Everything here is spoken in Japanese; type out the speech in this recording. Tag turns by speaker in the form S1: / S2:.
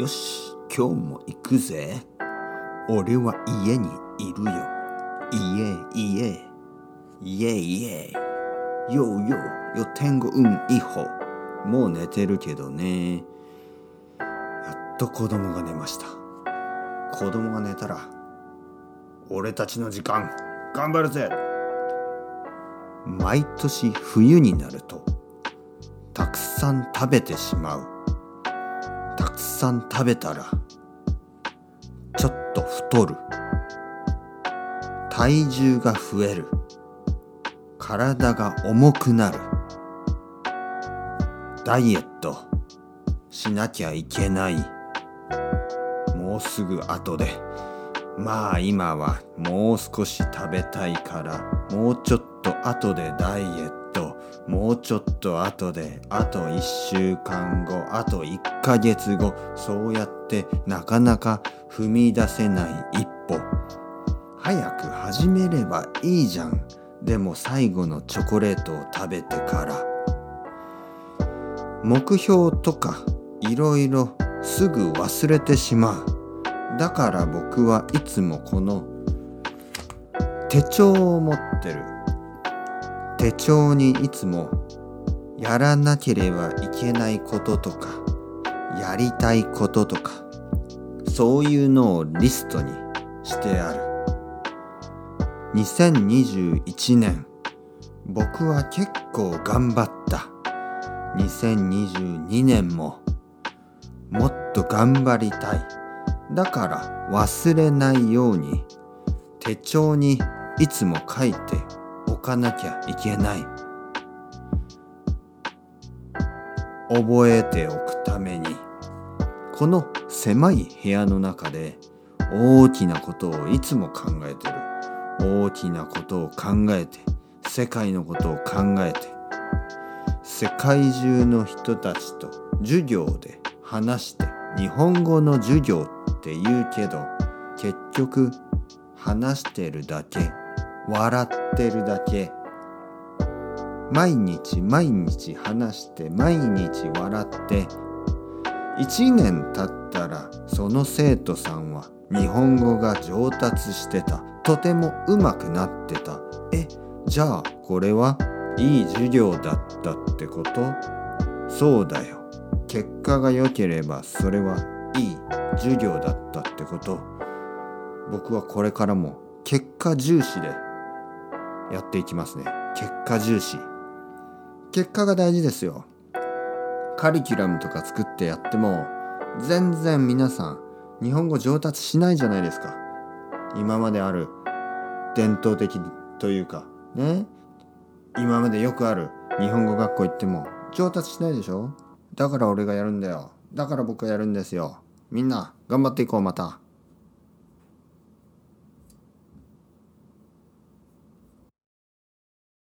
S1: よし今日も行くぜ。俺は家にいるよ。家家。家家ようよう。よ天狗うんいほもう寝てるけどね。やっと子供が寝ました。子供が寝たら俺たちの時間頑張るぜ。毎年冬になるとたくさん食べてしまう。たくさん食べたらちょっと太る。体重が増える。体が重くなる。ダイエットしなきゃいけない。もうすぐ後で。まあ今はもう少し食べたいからもうちょっと後でダイエットもうちょっと後であと1週間後あと1ヶ月後そうやってなかなか踏み出せない一歩。早く始めればいいじゃん。でも最後のチョコレートを食べてから。目標とかいろいろすぐ忘れてしまう。だから僕はいつもこの手帳を持ってる。手帳にいつもやらなければいけないこととかやりたいこととかそういうのをリストにしてある。2021年僕は結構頑張った。2022年ももっと頑張りたい。だから忘れないように手帳にいつも書いておかなきゃいけない。覚えておくために。この狭い部屋の中で大きなことをいつも考えてる。大きなことを考えて世界のことを考えて。世界中の人たちと授業で話して日本語の授業って言うけど結局話してるだけ笑ってるだけ。毎日毎日話して毎日笑って。1年経ったらその生徒さんは日本語が上達してた。とても上手くなってた。えじゃあこれはいい授業だったってこと？そうだよ。結果が良ければそれはいい授業だったってこと。僕はこれからも結果重視でやっていきますね。結果重視。結果が大事ですよ。カリキュラムとか作ってやっても全然皆さん日本語上達しないじゃないですか。今まである伝統的というかね。今までよくある日本語学校行っても上達しないでしょ。だから俺がやるんだよだから僕がやるんですよみんな頑張っていこうまた。